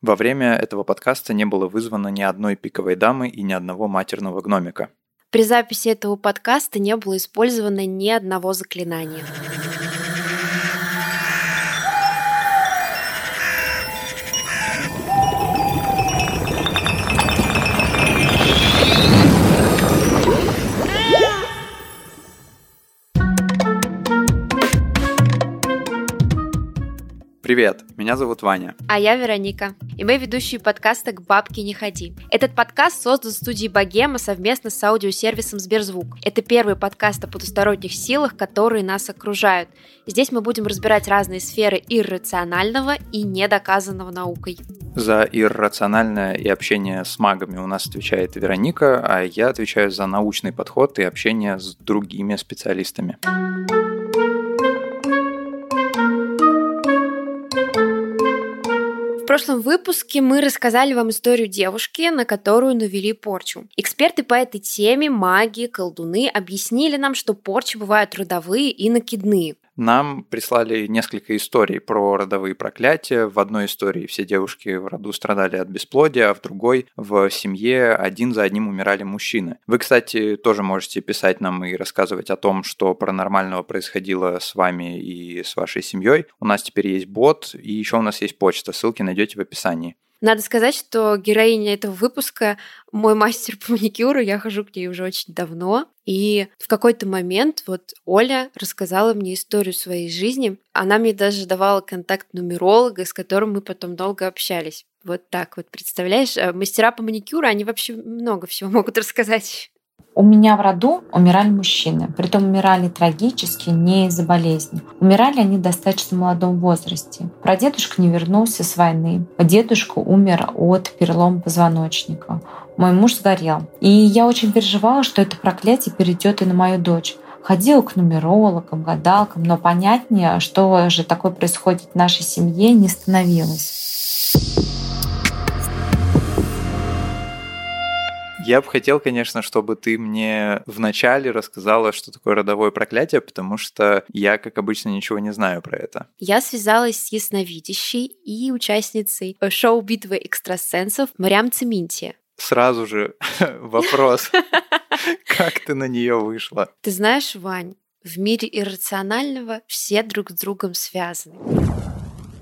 Во время этого подкаста не было вызвано ни одной пиковой дамы и ни одного матерного гномика. При записи этого подкаста не было использовано ни одного заклинания. Привет, меня зовут Ваня. А я Вероника. И мы ведущие подкаста «К бабке не ходи». Этот подкаст создан студией «Богема» совместно с аудиосервисом «Сберзвук». Это первый подкаст о потусторонних силах, которые нас окружают. Здесь мы будем разбирать разные сферы иррационального и недоказанного наукой. За иррациональное и общение с магами у нас отвечает Вероника, а я отвечаю за научный подход и общение с другими специалистами. Прошлом выпуске мы рассказали вам историю девушки, на которую навели порчу. Эксперты по этой теме, маги, колдуны, объяснили нам, что порчи бывают родовые и накидные. Нам прислали несколько историй про родовые проклятия. В одной истории все девушки в роду страдали от бесплодия, а в другой в семье один за одним умирали мужчины. Вы, кстати, тоже можете писать нам и рассказывать о том, что паранормального происходило с вами и с вашей семьей. У нас теперь есть бот, и еще у нас есть почта. Ссылки найдете в описании. Надо сказать, что героиня этого выпуска мой мастер по маникюру, я хожу к ней уже очень давно. И в какой-то момент вот Оля рассказала мне историю своей жизни. Она мне даже давала контакт нумеролога, с которым мы потом долго общались. Вот так вот, представляешь? Э, мастера по маникюру, они вообще много всего могут рассказать. У меня в роду умирали мужчины, притом умирали трагически, не из-за болезни. Умирали они в достаточно молодом возрасте. Прадедушка не вернулся с войны. Дедушка умер от перелома позвоночника. Мой муж сгорел. И я очень переживала, что это проклятие перейдет и на мою дочь. Ходила к нумерологам, гадалкам, но понятнее, что же такое происходит в нашей семье, не становилось. Я бы хотел, конечно, чтобы ты мне вначале рассказала, что такое родовое проклятие, потому что я, как обычно, ничего не знаю про это. Я связалась с ясновидящей и участницей шоу «Битвы экстрасенсов» Мариам Цеминти. Сразу же вопрос. Как ты на нее вышла? Ты знаешь, Вань, в мире иррационального все друг с другом связаны.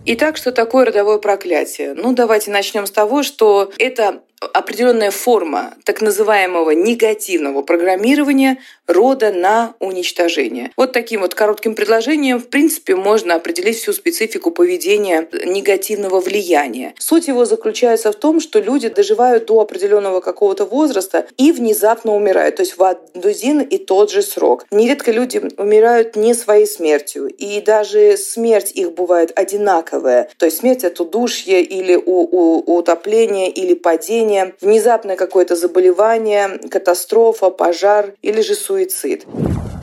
Итак, что такое родовое проклятие? Ну, давайте начнем с того, что это определенная форма так называемого негативного программирования рода на уничтожение. Вот таким вот коротким предложением, в принципе, можно определить всю специфику поведения негативного влияния. Суть его заключается в том, что люди доживают до определенного какого-то возраста и внезапно умирают, то есть в один и тот же срок. Нередко люди умирают не своей смертью, и даже смерть их бывает одинаковая. То есть смерть от удушья или у, у, утопления или падения падение, внезапное какое-то заболевание, катастрофа, пожар или же суицид.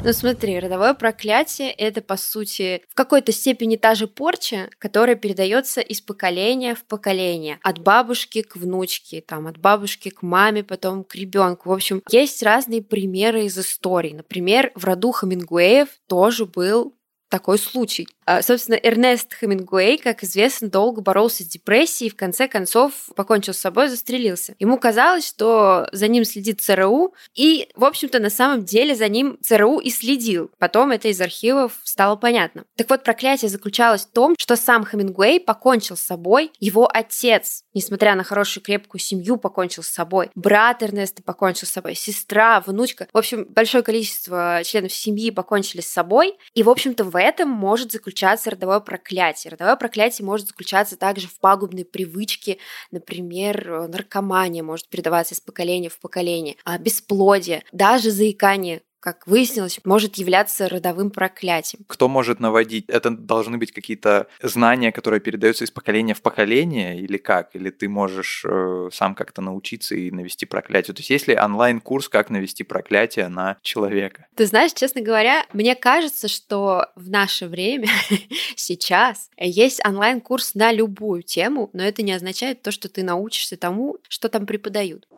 Ну смотри, родовое проклятие — это, по сути, в какой-то степени та же порча, которая передается из поколения в поколение, от бабушки к внучке, там, от бабушки к маме, потом к ребенку. В общем, есть разные примеры из истории. Например, в роду Хамингуэев тоже был такой случай. А, собственно, Эрнест Хемингуэй, как известно, долго боролся с депрессией и в конце концов покончил с собой, застрелился. Ему казалось, что за ним следит ЦРУ, и, в общем-то, на самом деле за ним ЦРУ и следил. Потом это из архивов стало понятно. Так вот, проклятие заключалось в том, что сам Хемингуэй покончил с собой, его отец, несмотря на хорошую крепкую семью, покончил с собой, брат Эрнеста покончил с собой, сестра, внучка, в общем, большое количество членов семьи покончили с собой, и, в общем-то, в этом может заключаться заключаться родовое проклятие. Родовое проклятие может заключаться также в пагубной привычке, например, наркомания может передаваться из поколения в поколение, а бесплодие, даже заикание как выяснилось, может являться родовым проклятием. Кто может наводить? Это должны быть какие-то знания, которые передаются из поколения в поколение, или как? Или ты можешь э, сам как-то научиться и навести проклятие? То есть есть ли онлайн-курс, как навести проклятие на человека? Ты знаешь, честно говоря, мне кажется, что в наше время, сейчас, есть онлайн-курс на любую тему, но это не означает то, что ты научишься тому, что там преподают.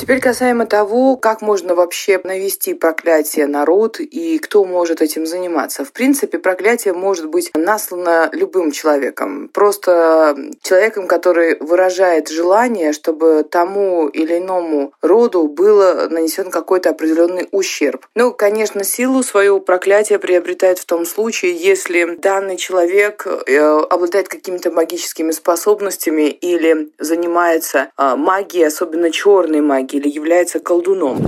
Теперь касаемо того, как можно вообще навести проклятие на род и кто может этим заниматься. В принципе, проклятие может быть наслано любым человеком. Просто человеком, который выражает желание, чтобы тому или иному роду было нанесен какой-то определенный ущерб. Ну, конечно, силу свою проклятие приобретает в том случае, если данный человек э, обладает какими-то магическими способностями или занимается а, магией, особенно черной магией, или является колдуном.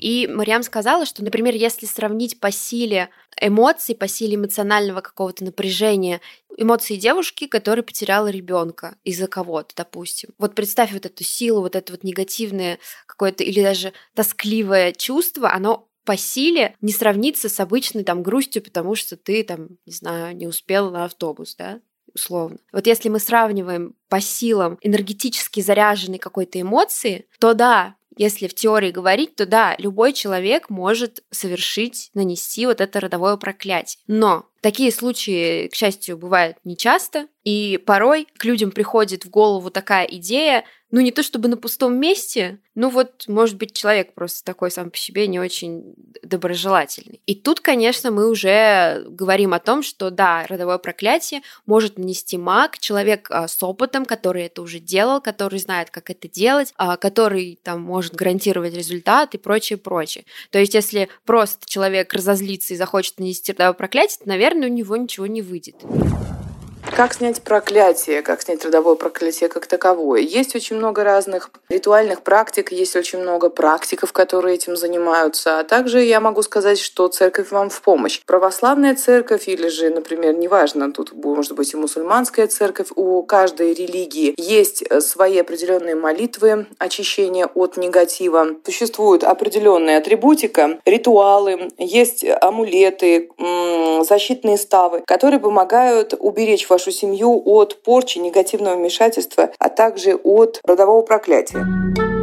И Мариам сказала, что, например, если сравнить по силе эмоций, по силе эмоционального какого-то напряжения, эмоции девушки, которая потеряла ребенка из-за кого-то, допустим. Вот представь вот эту силу, вот это вот негативное какое-то или даже тоскливое чувство, оно по силе не сравнится с обычной там грустью, потому что ты там, не знаю, не успел на автобус, да? Условно. Вот если мы сравниваем по силам энергетически заряженной какой-то эмоции, то да, если в теории говорить, то да, любой человек может совершить, нанести вот это родовое проклятие. Но такие случаи, к счастью, бывают нечасто, и порой к людям приходит в голову такая идея, ну не то чтобы на пустом месте, ну вот, может быть, человек просто такой сам по себе не очень доброжелательный. И тут, конечно, мы уже говорим о том, что да, родовое проклятие может нанести маг, человек а, с опытом, который это уже делал, который знает, как это делать, а, который там может гарантировать результат и прочее, прочее. То есть, если просто человек разозлится и захочет нанести родовое проклятие, то, наверное, у него ничего не выйдет. Как снять проклятие, как снять родовое проклятие как таковое? Есть очень много разных ритуальных практик, есть очень много практиков, которые этим занимаются. А также я могу сказать, что церковь вам в помощь. Православная церковь или же, например, неважно, тут может быть и мусульманская церковь, у каждой религии есть свои определенные молитвы очищения от негатива. Существует определенная атрибутика, ритуалы, есть амулеты, защитные ставы, которые помогают уберечь вашу вашу семью от порчи, негативного вмешательства, а также от родового проклятия.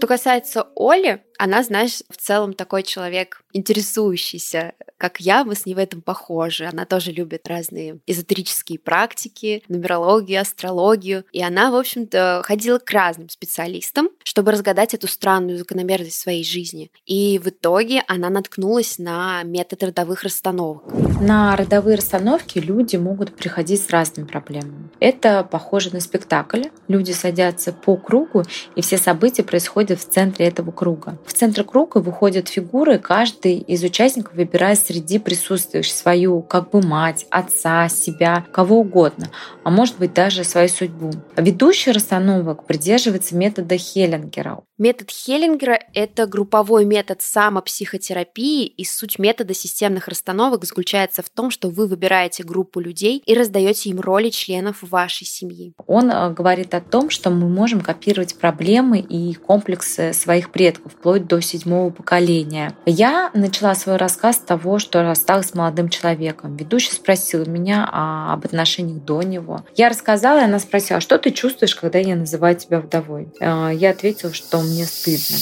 Что касается Оли, она, знаешь, в целом такой человек интересующийся, как я, мы с ней в этом похожи. Она тоже любит разные эзотерические практики, нумерологию, астрологию. И она, в общем-то, ходила к разным специалистам, чтобы разгадать эту странную закономерность своей жизни. И в итоге она наткнулась на метод родовых расстановок. На родовые расстановки люди могут приходить с разными проблемами. Это похоже на спектакль. Люди садятся по кругу, и все события происходят в центре этого круга. В центр круга выходят фигуры, каждый из участников выбирает среди присутствующих свою как бы мать, отца, себя, кого угодно, а может быть даже свою судьбу. Ведущий расстановок придерживается метода Хеллингера. Метод Хеллингера — это групповой метод самопсихотерапии, и суть метода системных расстановок заключается в том, что вы выбираете группу людей и раздаете им роли членов вашей семьи. Он э, говорит о том, что мы можем копировать проблемы и комплексы своих предков, вплоть до седьмого поколения. Я начала свой рассказ с того, что рассталась с молодым человеком. Ведущий спросил меня об отношениях до него. Я рассказала, и она спросила, «А что ты чувствуешь, когда я называю тебя вдовой? Э, я ответила, что мне стыдно.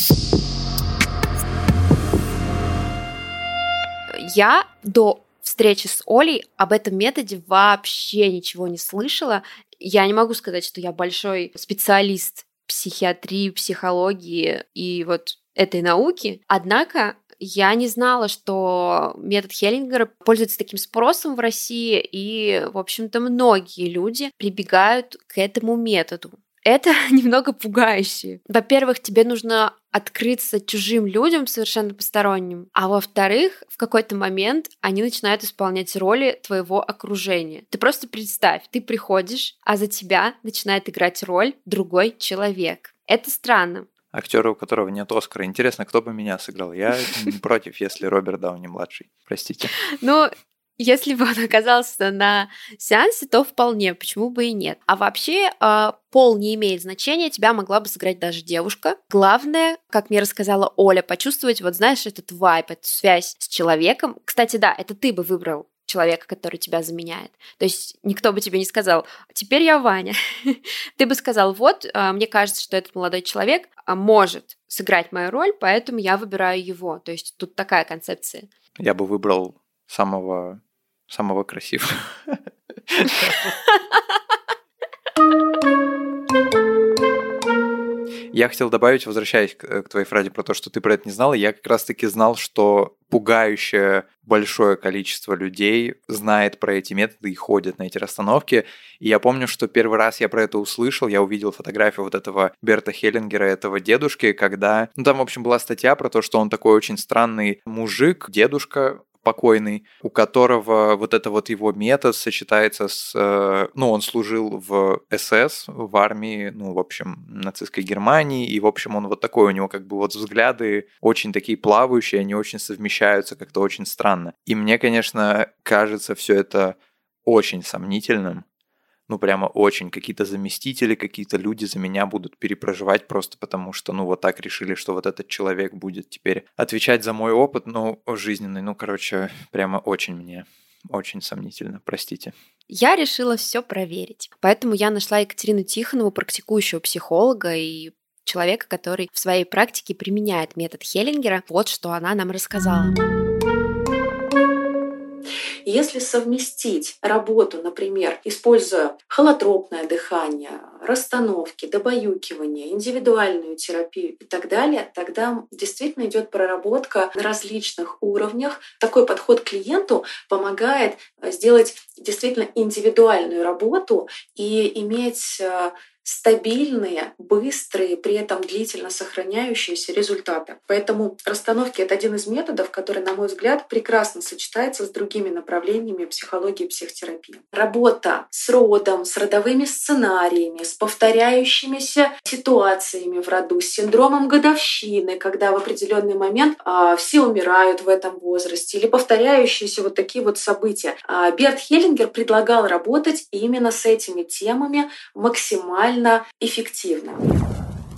Я до встречи с Олей об этом методе вообще ничего не слышала. Я не могу сказать, что я большой специалист психиатрии, психологии и вот этой науки. Однако я не знала, что метод Хеллингера пользуется таким спросом в России, и, в общем-то, многие люди прибегают к этому методу это немного пугающе. Во-первых, тебе нужно открыться чужим людям, совершенно посторонним. А во-вторых, в какой-то момент они начинают исполнять роли твоего окружения. Ты просто представь, ты приходишь, а за тебя начинает играть роль другой человек. Это странно. Актера, у которого нет Оскара. Интересно, кто бы меня сыграл? Я против, если Роберт Дауни младший. Простите. Ну, если бы он оказался на сеансе, то вполне, почему бы и нет. А вообще э, пол не имеет значения, тебя могла бы сыграть даже девушка. Главное, как мне рассказала Оля, почувствовать, вот знаешь, этот вайп, эту связь с человеком. Кстати, да, это ты бы выбрал человека, который тебя заменяет. То есть никто бы тебе не сказал, теперь я Ваня. Ты бы сказал, вот, а, мне кажется, что этот молодой человек а, может сыграть мою роль, поэтому я выбираю его. То есть тут такая концепция. Я бы выбрал самого самого красивого. Я хотел добавить, возвращаясь к, к твоей фразе про то, что ты про это не знал, я как раз-таки знал, что пугающее большое количество людей знает про эти методы и ходят на эти расстановки. И я помню, что первый раз я про это услышал, я увидел фотографию вот этого Берта Хеллингера, этого дедушки, когда... Ну, там, в общем, была статья про то, что он такой очень странный мужик, дедушка, покойный, у которого вот это вот его метод сочетается с... Э, ну, он служил в СС, в армии, ну, в общем, нацистской Германии, и, в общем, он вот такой, у него как бы вот взгляды очень такие плавающие, они очень совмещаются как-то очень странно. И мне, конечно, кажется все это очень сомнительным, ну, прямо очень. Какие-то заместители, какие-то люди за меня будут перепроживать просто потому, что, ну, вот так решили, что вот этот человек будет теперь отвечать за мой опыт, ну, жизненный. Ну, короче, прямо очень мне очень сомнительно, простите. Я решила все проверить. Поэтому я нашла Екатерину Тихонову, практикующего психолога и человека, который в своей практике применяет метод Хеллингера. Вот что она нам рассказала. Если совместить работу, например, используя холотропное дыхание, расстановки, добаюкивание, индивидуальную терапию и так далее, тогда действительно идет проработка на различных уровнях. Такой подход к клиенту помогает э, сделать действительно индивидуальную работу и иметь э, стабильные, быстрые, при этом длительно сохраняющиеся результаты. Поэтому расстановки — это один из методов, который, на мой взгляд, прекрасно сочетается с другими направлениями психологии и психотерапии. Работа с родом, с родовыми сценариями, с повторяющимися ситуациями в роду, с синдромом годовщины, когда в определенный момент а, все умирают в этом возрасте, или повторяющиеся вот такие вот события. А, Берт Хеллингер предлагал работать именно с этими темами максимально максимально эффективно.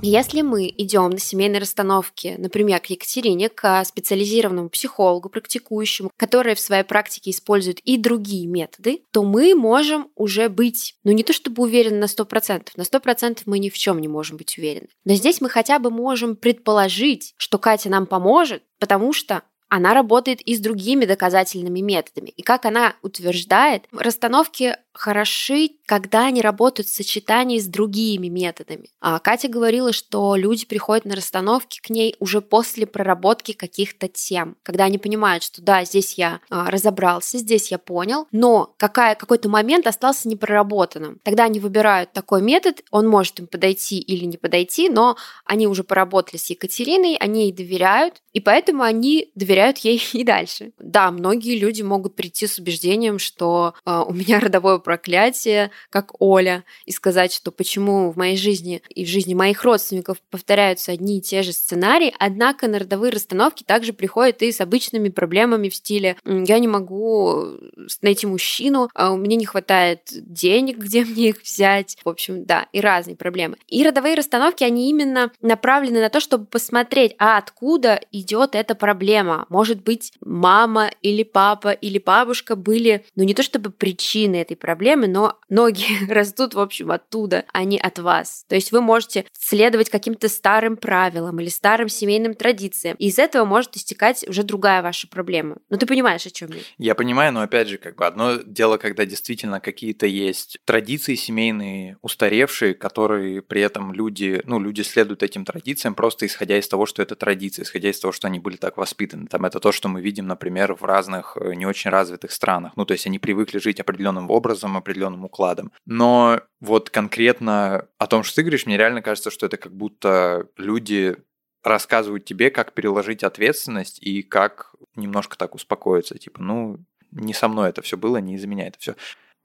Если мы идем на семейные расстановки, например, к Екатерине, к специализированному психологу, практикующему, который в своей практике использует и другие методы, то мы можем уже быть, ну не то чтобы уверены на 100%, на 100% мы ни в чем не можем быть уверены. Но здесь мы хотя бы можем предположить, что Катя нам поможет, потому что она работает и с другими доказательными методами. И как она утверждает, расстановки хороши, когда они работают в сочетании с другими методами. А Катя говорила, что люди приходят на расстановки к ней уже после проработки каких-то тем, когда они понимают, что да, здесь я а, разобрался, здесь я понял, но какая, какой-то момент остался непроработанным. Тогда они выбирают такой метод, он может им подойти или не подойти, но они уже поработали с Екатериной, они ей доверяют, и поэтому они доверяют ей и дальше. Да, многие люди могут прийти с убеждением, что э, у меня родовое проклятие, как Оля, и сказать, что почему в моей жизни и в жизни моих родственников повторяются одни и те же сценарии, однако на родовые расстановки также приходят и с обычными проблемами в стиле «я не могу найти мужчину, а меня не хватает денег, где мне их взять». В общем, да, и разные проблемы. И родовые расстановки, они именно направлены на то, чтобы посмотреть, а откуда идет эта проблема. Может быть, мама или папа или бабушка были, ну не то чтобы причины этой проблемы, но ноги растут, в общем, оттуда, а не от вас. То есть вы можете следовать каким-то старым правилам или старым семейным традициям. И из этого может истекать уже другая ваша проблема. Но ты понимаешь, о чем я? Я понимаю, но опять же, как бы одно дело, когда действительно какие-то есть традиции семейные, устаревшие, которые при этом люди, ну, люди следуют этим традициям просто исходя из того, что это традиции, исходя из того, что они были так воспитаны. Там это то, что мы видим, например, в разных э, не очень развитых странах. Ну, то есть они привыкли жить определенным образом, определенным укладом. Но вот конкретно о том, что ты говоришь, мне реально кажется, что это как будто люди рассказывают тебе, как переложить ответственность и как немножко так успокоиться. Типа, ну, не со мной это все было, не из-за меня это все.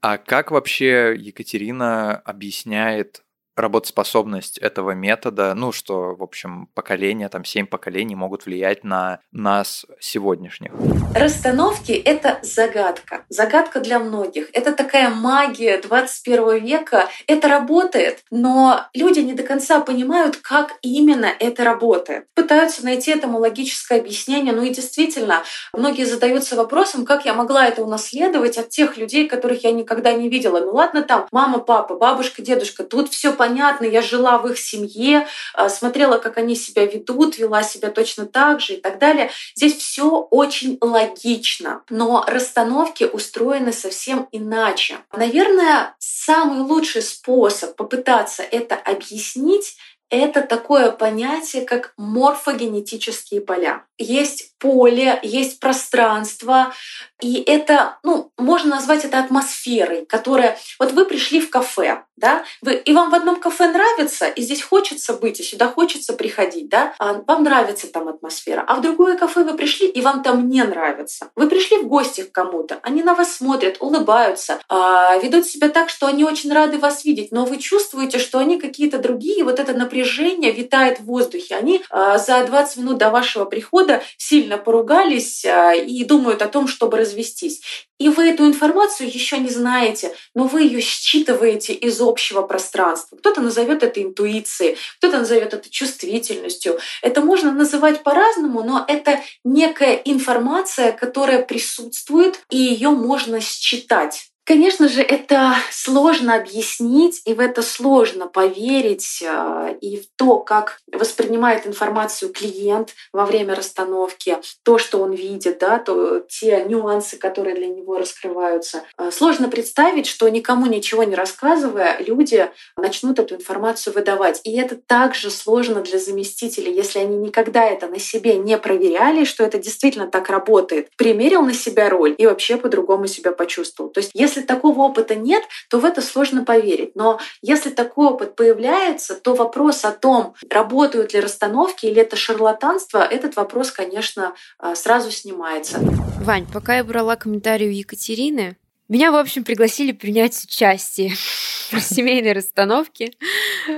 А как вообще Екатерина объясняет работоспособность этого метода, ну, что, в общем, поколения, там, семь поколений могут влиять на нас сегодняшних. Расстановки — это загадка. Загадка для многих. Это такая магия 21 века. Это работает, но люди не до конца понимают, как именно это работает. Пытаются найти этому логическое объяснение. Ну и действительно, многие задаются вопросом, как я могла это унаследовать от тех людей, которых я никогда не видела. Ну ладно, там мама, папа, бабушка, дедушка, тут все понятно понятно, я жила в их семье, а, смотрела, как они себя ведут, вела себя точно так же и так далее. Здесь все очень логично, но расстановки устроены совсем иначе. Наверное, самый лучший способ попытаться это объяснить это такое понятие, как морфогенетические поля. Есть поле, есть пространство, и это, ну, можно назвать это атмосферой, которая... Вот вы пришли в кафе, да, вы, и вам в одном кафе нравится, и здесь хочется быть, и сюда хочется приходить, да, а вам нравится там атмосфера. А в другое кафе вы пришли, и вам там не нравится. Вы пришли в гости к кому-то, они на вас смотрят, улыбаются, а, ведут себя так, что они очень рады вас видеть, но вы чувствуете, что они какие-то другие, вот это напряжение витает в воздухе. Они а, за 20 минут до вашего прихода сильно поругались а, и думают о том, чтобы развестись. И вы эту информацию еще не знаете, но вы ее считываете из общего пространства. Кто-то назовет это интуицией, кто-то назовет это чувствительностью. Это можно называть по-разному, но это некая информация, которая присутствует, и ее можно считать. Конечно же, это сложно объяснить, и в это сложно поверить, а, и в то, как воспринимает информацию клиент во время расстановки, то, что он видит, да, то, те нюансы, которые для него раскрываются. А, сложно представить, что никому ничего не рассказывая, люди начнут эту информацию выдавать. И это также сложно для заместителей, если они никогда это на себе не проверяли, что это действительно так работает, примерил на себя роль и вообще по-другому себя почувствовал. То есть если если такого опыта нет, то в это сложно поверить. Но если такой опыт появляется, то вопрос о том, работают ли расстановки или это шарлатанство, этот вопрос, конечно, а, сразу снимается. Вань, пока я брала комментарий у Екатерины, меня, в общем, пригласили принять участие в семейной расстановке.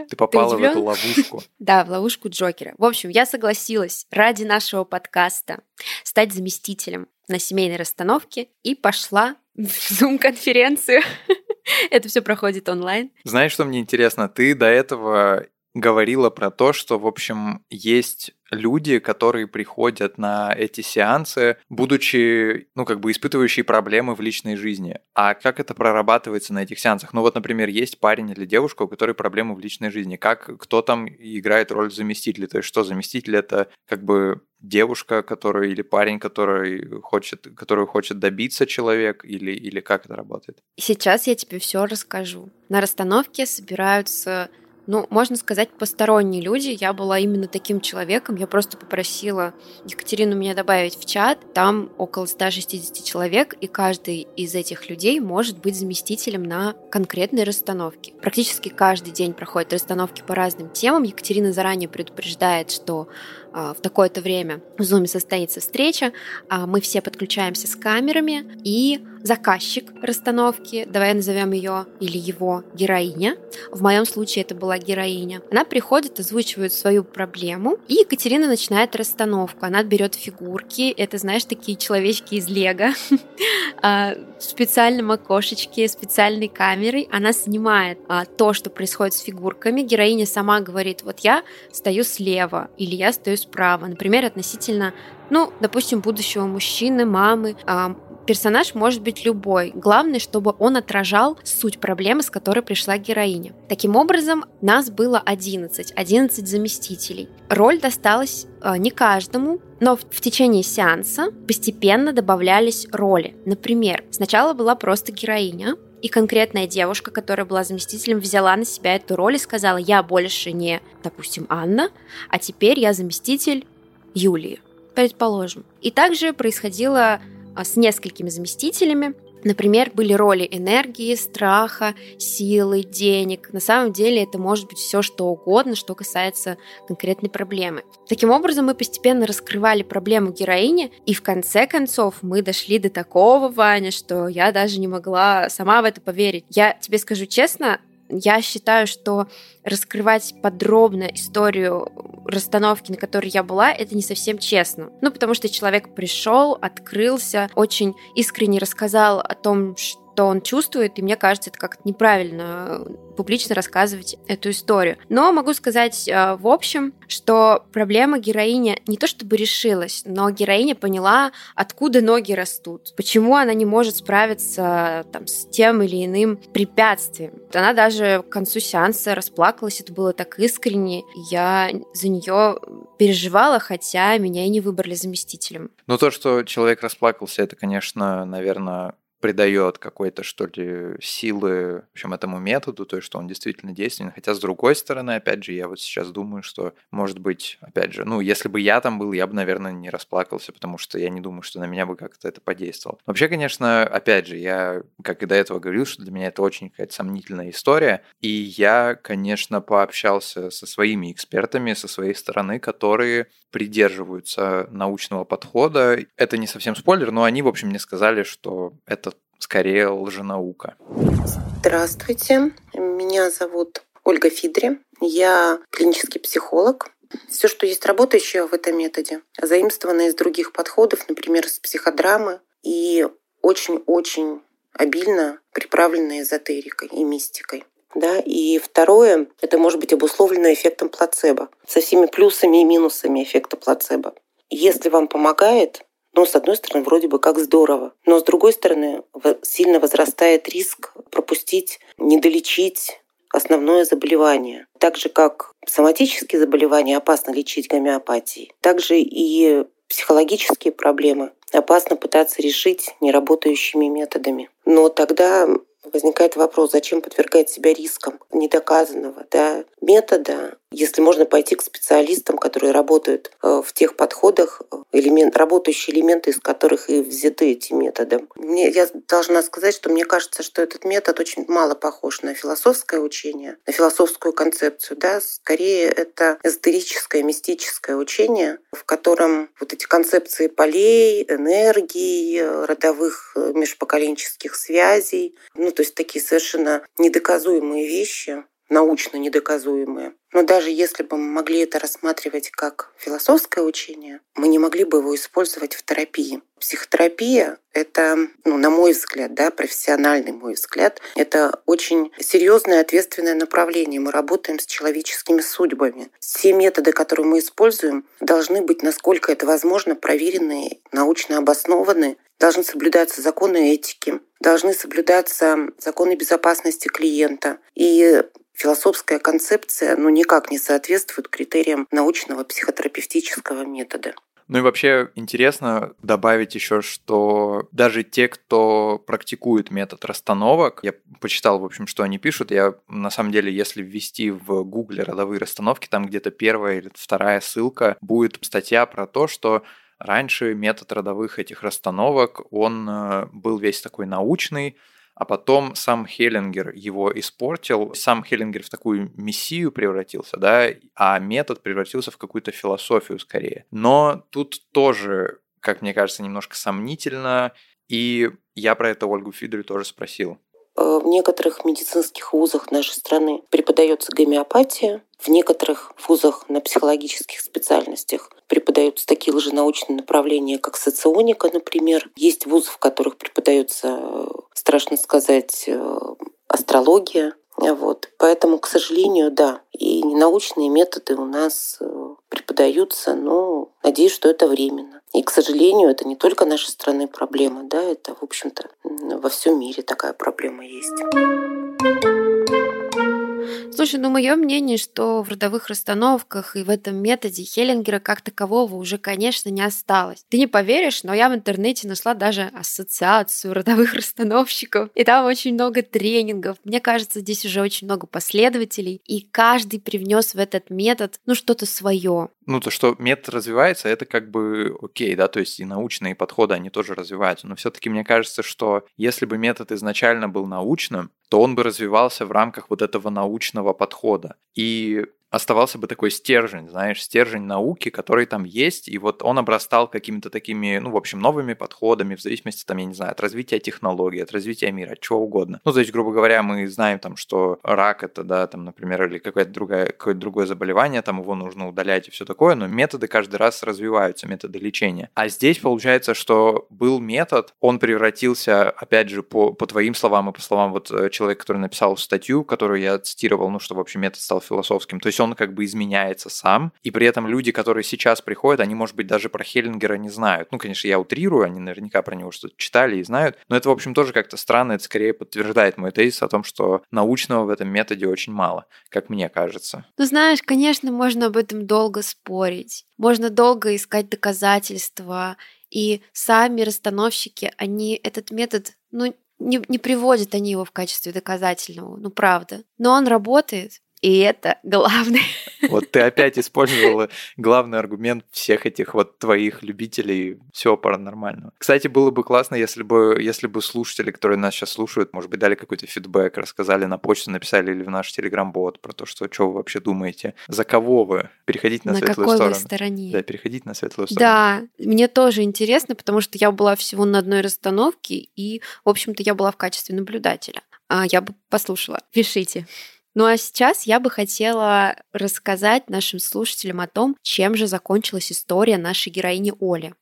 Ты попала Ты в эту ловушку. Да, в ловушку Джокера. В общем, я согласилась ради нашего подкаста стать заместителем на семейной расстановке и пошла Zoom-конференцию. Это все проходит онлайн. Знаешь, что мне интересно? Ты до этого говорила про то, что, в общем, есть люди, которые приходят на эти сеансы, будучи, ну, как бы испытывающие проблемы в личной жизни. А как это прорабатывается на этих сеансах? Ну, вот, например, есть парень или девушка, у которой проблемы в личной жизни. Как, кто там играет роль заместителя? То есть, что заместитель — это как бы девушка, который или парень, который хочет, который хочет добиться человек, или, или как это работает? Сейчас я тебе все расскажу. На расстановке собираются ну, можно сказать, посторонние люди. Я была именно таким человеком. Я просто попросила Екатерину меня добавить в чат. Там около 160 человек, и каждый из этих людей может быть заместителем на конкретной расстановке. Практически каждый день проходят расстановки по разным темам. Екатерина заранее предупреждает, что в такое-то время в Zoom состоится встреча, а, мы все подключаемся с камерами, и заказчик расстановки, давай назовем ее или его героиня, в моем случае это была героиня, она приходит, озвучивает свою проблему, и Екатерина начинает расстановку. Она берет фигурки, это, знаешь, такие человечки из Лего, а, в специальном окошечке, специальной камерой. Она снимает то, что происходит с фигурками. Героиня сама говорит, вот я стою слева, или я стою справа. Например, относительно, ну, допустим, будущего мужчины, мамы. А, персонаж может быть любой. Главное, чтобы он отражал суть проблемы, с которой пришла героиня. Таким образом, нас было 11, 11 заместителей. Роль досталась э, не каждому, но в, в течение сеанса постепенно добавлялись роли. Например, сначала была просто героиня, и конкретная девушка, которая была заместителем, взяла на себя эту роль и сказала, я больше не, допустим, Анна, а теперь я заместитель Юлии, предположим. И также происходило а, с несколькими заместителями, Например, были роли энергии, страха, силы, денег. На самом деле это может быть все что угодно, что касается конкретной проблемы. Таким образом, мы постепенно раскрывали проблему героини, и в конце концов мы дошли до такого, Ваня, что я даже не могла сама в это поверить. Я тебе скажу честно, я считаю, что раскрывать подробно историю расстановки, на которой я была, это не совсем честно. Ну, потому что человек пришел, открылся, очень искренне рассказал о том, что что он чувствует, и мне кажется, это как-то неправильно э, публично рассказывать эту историю. Но могу сказать э, в общем, что проблема героини не то чтобы решилась, но героиня поняла, откуда ноги растут, почему она не может справиться там, с тем или иным препятствием. Она даже к концу сеанса расплакалась, это было так искренне, я за нее переживала, хотя меня и не выбрали заместителем. Ну то, что человек расплакался, это, конечно, наверное, придает какой-то, что ли, силы, в общем, этому методу, то есть, что он действительно действенен. Хотя, с другой стороны, опять же, я вот сейчас думаю, что, может быть, опять же, ну, если бы я там был, я бы, наверное, не расплакался, потому что я не думаю, что на меня бы как-то это подействовало. Вообще, конечно, опять же, я, как и до этого говорил, что для меня это очень какая-то сомнительная история, и я, конечно, пообщался со своими экспертами, со своей стороны, которые придерживаются научного подхода. Это не совсем спойлер, но они, в общем, мне сказали, что это скорее лженаука. Здравствуйте, меня зовут Ольга Фидри, я клинический психолог. Все, что есть работающее в этом методе, заимствовано из других подходов, например, из психодрамы, и очень-очень обильно приправлено эзотерикой и мистикой. Да? И второе, это может быть обусловлено эффектом плацебо, со всеми плюсами и минусами эффекта плацебо. Если вам помогает, ну, с одной стороны, вроде бы как здорово, но с другой стороны, сильно возрастает риск пропустить, недолечить основное заболевание. Так же, как соматические заболевания опасно лечить гомеопатией, также и психологические проблемы опасно пытаться решить неработающими методами. Но тогда возникает вопрос, зачем подвергать себя рискам недоказанного да, метода, если можно пойти к специалистам, которые работают э, в тех подходах, э, элемент, работающие элементы, из которых и взяты эти методы. Мне, я должна сказать, что мне кажется, что этот метод очень мало похож на философское учение, на философскую концепцию. Да? Скорее, это эзотерическое, мистическое учение, в котором вот эти концепции полей, энергии, родовых э, межпоколенческих связей, ну, то есть такие совершенно недоказуемые вещи, научно недоказуемые. Но даже если бы мы могли это рассматривать как философское учение, мы не могли бы его использовать в терапии. Психотерапия — это, ну, на мой взгляд, да, профессиональный мой взгляд, это очень серьезное ответственное направление. Мы работаем с человеческими судьбами. Все методы, которые мы используем, должны быть, насколько это возможно, проверены, научно обоснованы, должны соблюдаться законы этики, должны соблюдаться законы безопасности клиента. И философская концепция ну, никак не соответствует критериям научного психотерапевтического метода. Ну и вообще интересно добавить еще, что даже те, кто практикует метод расстановок, я почитал, в общем, что они пишут, я на самом деле, если ввести в гугле родовые расстановки, там где-то первая или вторая ссылка будет статья про то, что раньше метод родовых этих расстановок, он э, был весь такой научный, а потом сам Хеллингер его испортил. Сам Хеллингер в такую мессию превратился, да, а метод превратился в какую-то философию скорее. Но тут тоже, как мне кажется, немножко сомнительно, и я про это Ольгу Фидрю тоже спросил. Э, в некоторых медицинских вузах нашей страны преподается гомеопатия, в некоторых вузах на психологических специальностях преподаются такие лженаучные направления, как соционика, например. Есть вузы, в которых преподается, э, страшно сказать, э, астрология. Вот. Поэтому, к сожалению, да, и научные методы у нас преподаются, но надеюсь, что это временно. И, к сожалению, это не только нашей страны проблема, да, это, в общем-то, во всем мире такая проблема есть. Слушай, ну мое мнение, что в родовых расстановках и в этом методе Хеллингера как такового уже, конечно, не осталось. Ты не поверишь, но я в интернете нашла даже ассоциацию родовых расстановщиков, и там очень много тренингов. Мне кажется, здесь уже очень много последователей, и каждый привнес в этот метод, ну, что-то свое. Ну, то, что метод развивается, это как бы окей, да, то есть и научные подходы, они тоже развиваются. Но все-таки мне кажется, что если бы метод изначально был научным, то он бы развивался в рамках вот этого научного подхода. И оставался бы такой стержень, знаешь, стержень науки, который там есть, и вот он обрастал какими-то такими, ну, в общем, новыми подходами, в зависимости, там, я не знаю, от развития технологий, от развития мира, от чего угодно. Ну, то есть, грубо говоря, мы знаем там, что рак это, да, там, например, или какое-то другое, какое-то другое заболевание, там его нужно удалять и все такое, но методы каждый раз развиваются, методы лечения. А здесь получается, что был метод, он превратился, опять же, по, по твоим словам и по словам вот э, человека, который написал статью, которую я цитировал, ну, что, в общем, метод стал философским. То есть он как бы изменяется сам, и при этом люди, которые сейчас приходят, они, может быть, даже про Хеллингера не знают. Ну, конечно, я утрирую, они наверняка про него что-то читали и знают, но это, в общем, тоже как-то странно, это скорее подтверждает мой тезис о том, что научного в этом методе очень мало, как мне кажется. Ну, знаешь, конечно, можно об этом долго спорить. Можно долго искать доказательства И сами расстановщики, они этот метод, ну, не, не приводят они его в качестве доказательного, ну правда. Но он работает, и это главное. Вот ты опять использовала главный аргумент всех этих вот твоих любителей всего паранормального. Кстати, было бы классно, если бы, если бы слушатели, которые нас сейчас слушают, может быть, дали какой-то фидбэк, рассказали на почту, написали или в наш телеграм-бот про то, что, что вы вообще думаете, за кого вы, переходите на, на светлую какой сторону. Вы стороне. Да, переходите на светлую сторону. Да, мне тоже интересно, потому что я была всего на одной расстановке, и, в общем-то, я была в качестве наблюдателя. А я бы послушала. Пишите. Ну а сейчас я бы хотела рассказать нашим слушателям о том, чем же закончилась история нашей героини Оли.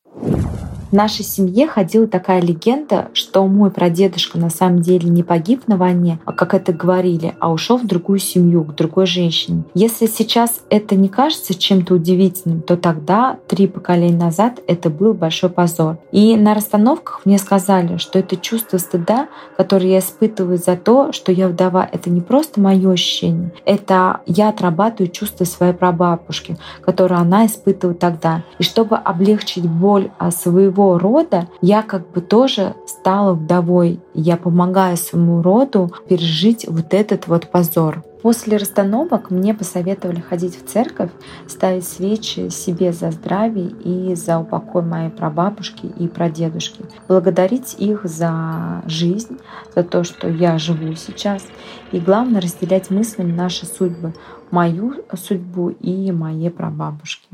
В нашей семье ходила такая легенда, что мой прадедушка на самом деле не погиб на войне, а как это говорили, а ушел в другую семью, к другой женщине. Если сейчас это не кажется чем-то удивительным, то тогда, три поколения назад, это был большой позор. И на расстановках мне сказали, что это чувство стыда, которое я испытываю за то, что я вдова, это не просто мое ощущение, это я отрабатываю чувство своей прабабушки, которое она испытывала тогда. И чтобы облегчить боль своего своего рода я как бы тоже стала вдовой. Я помогаю своему роду пережить вот этот вот позор. После расстановок мне посоветовали ходить в церковь, ставить свечи себе за здравие и за упокой моей прабабушки и прадедушки. Благодарить их за жизнь, за то, что я живу сейчас. И главное, разделять мыслями наши судьбы, мою судьбу и моей прабабушки.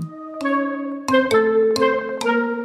thank you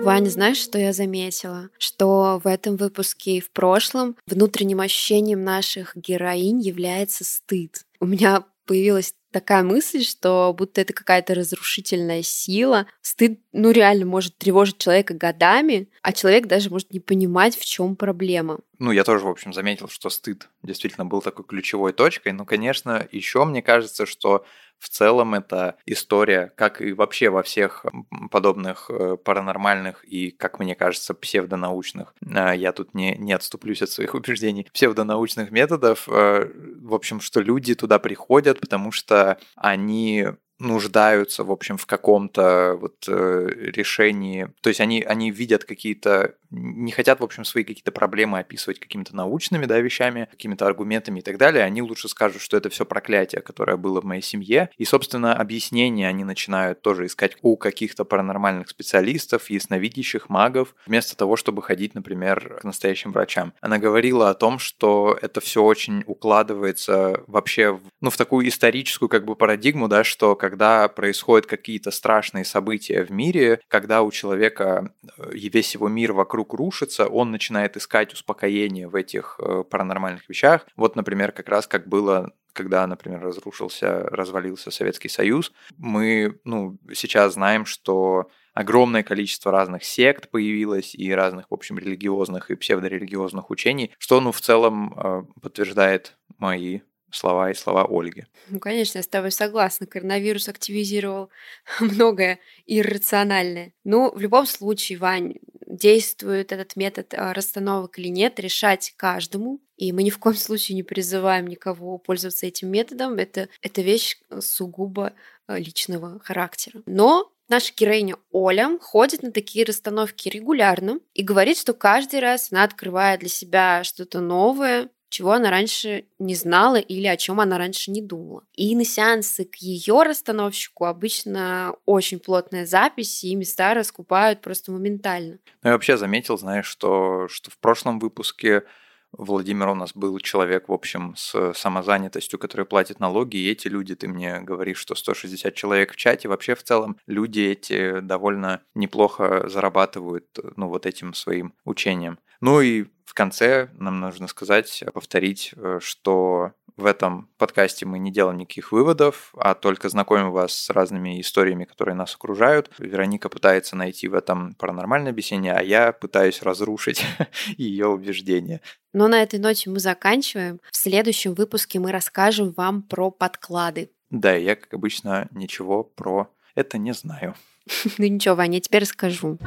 Ваня, знаешь, что я заметила? Что в этом выпуске и в прошлом внутренним ощущением наших героинь является стыд. У меня появилась такая мысль, что будто это какая-то разрушительная сила. Стыд, ну, реально может тревожить человека годами, а человек даже может не понимать, в чем проблема. Ну, я тоже, в общем, заметил, что стыд действительно был такой ключевой точкой. Но, конечно, еще мне кажется, что в целом это история, как и вообще во всех подобных э, паранормальных и, как мне кажется, псевдонаучных, э, я тут не, не отступлюсь от своих убеждений, псевдонаучных методов, э, в общем, что люди туда приходят, потому что они нуждаются, в общем, в каком-то вот э, решении. То есть они, они видят какие-то, не хотят, в общем, свои какие-то проблемы описывать какими-то научными, да, вещами, какими-то аргументами и так далее. Они лучше скажут, что это все проклятие, которое было в моей семье. И, собственно, объяснения они начинают тоже искать у каких-то паранормальных специалистов, ясновидящих, магов, вместо того, чтобы ходить, например, к настоящим врачам. Она говорила о том, что это все очень укладывается вообще в, ну, в такую историческую как бы парадигму, да, что когда происходят какие-то страшные события в мире, когда у человека э, весь его мир вокруг рушится, он начинает искать успокоение в этих э, паранормальных вещах. Вот, например, как раз как было когда, например, разрушился, развалился Советский Союз, мы ну, сейчас знаем, что огромное количество разных сект появилось и разных, в общем, религиозных и псевдорелигиозных учений, что, ну, в целом э, подтверждает мои слова и слова Ольги. Ну, конечно, я с тобой согласна. Коронавирус активизировал многое иррациональное. Ну, в любом случае, Вань, действует этот метод а, расстановок или нет, решать каждому. И мы ни в коем случае не призываем никого пользоваться этим методом. Это, это вещь сугубо а, личного характера. Но Наша героиня Оля ходит на такие расстановки регулярно и говорит, что каждый раз она открывает для себя что-то новое, чего она раньше не знала или о чем она раньше не думала. И на сеансы к ее расстановщику обычно очень плотная запись, и места раскупают просто моментально. Ну, я вообще заметил, знаешь, что, что в прошлом выпуске Владимир у нас был человек, в общем, с самозанятостью, который платит налоги, и эти люди, ты мне говоришь, что 160 человек в чате, вообще в целом люди эти довольно неплохо зарабатывают, ну, вот этим своим учением. Ну и в конце нам нужно сказать, повторить, э, что в этом подкасте мы не делаем никаких выводов, а только знакомим вас с разными историями, которые нас окружают. Вероника пытается найти в этом паранормальное объяснение, а я пытаюсь разрушить ее убеждения. Но на этой ноте мы заканчиваем. В следующем выпуске мы расскажем вам про подклады. Да, я, как обычно, ничего про это не знаю. Ну ничего, Ваня, я теперь расскажу.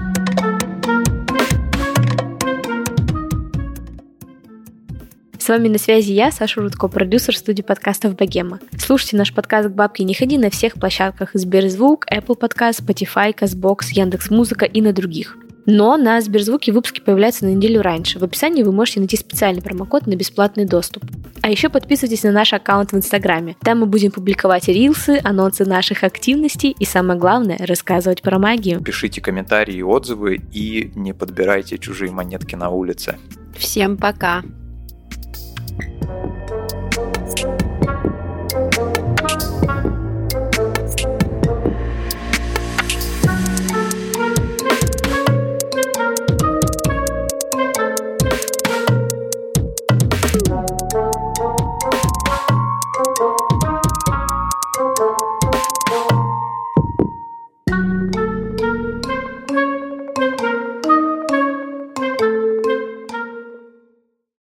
С вами на связи я, Саша Рудко, продюсер студии подкастов Богема. Слушайте наш подкаст к бабке не ходи на всех площадках Сберзвук, Apple Podcast, Spotify, Castbox, Яндекс.Музыка и на других. Но на Сберзвуке выпуски появляются на неделю раньше. В описании вы можете найти специальный промокод на бесплатный доступ. А еще подписывайтесь на наш аккаунт в Инстаграме. Там мы будем публиковать рилсы, анонсы наших активностей и, самое главное, рассказывать про магию. Пишите комментарии и отзывы и не подбирайте чужие монетки на улице. Всем пока! Thank you.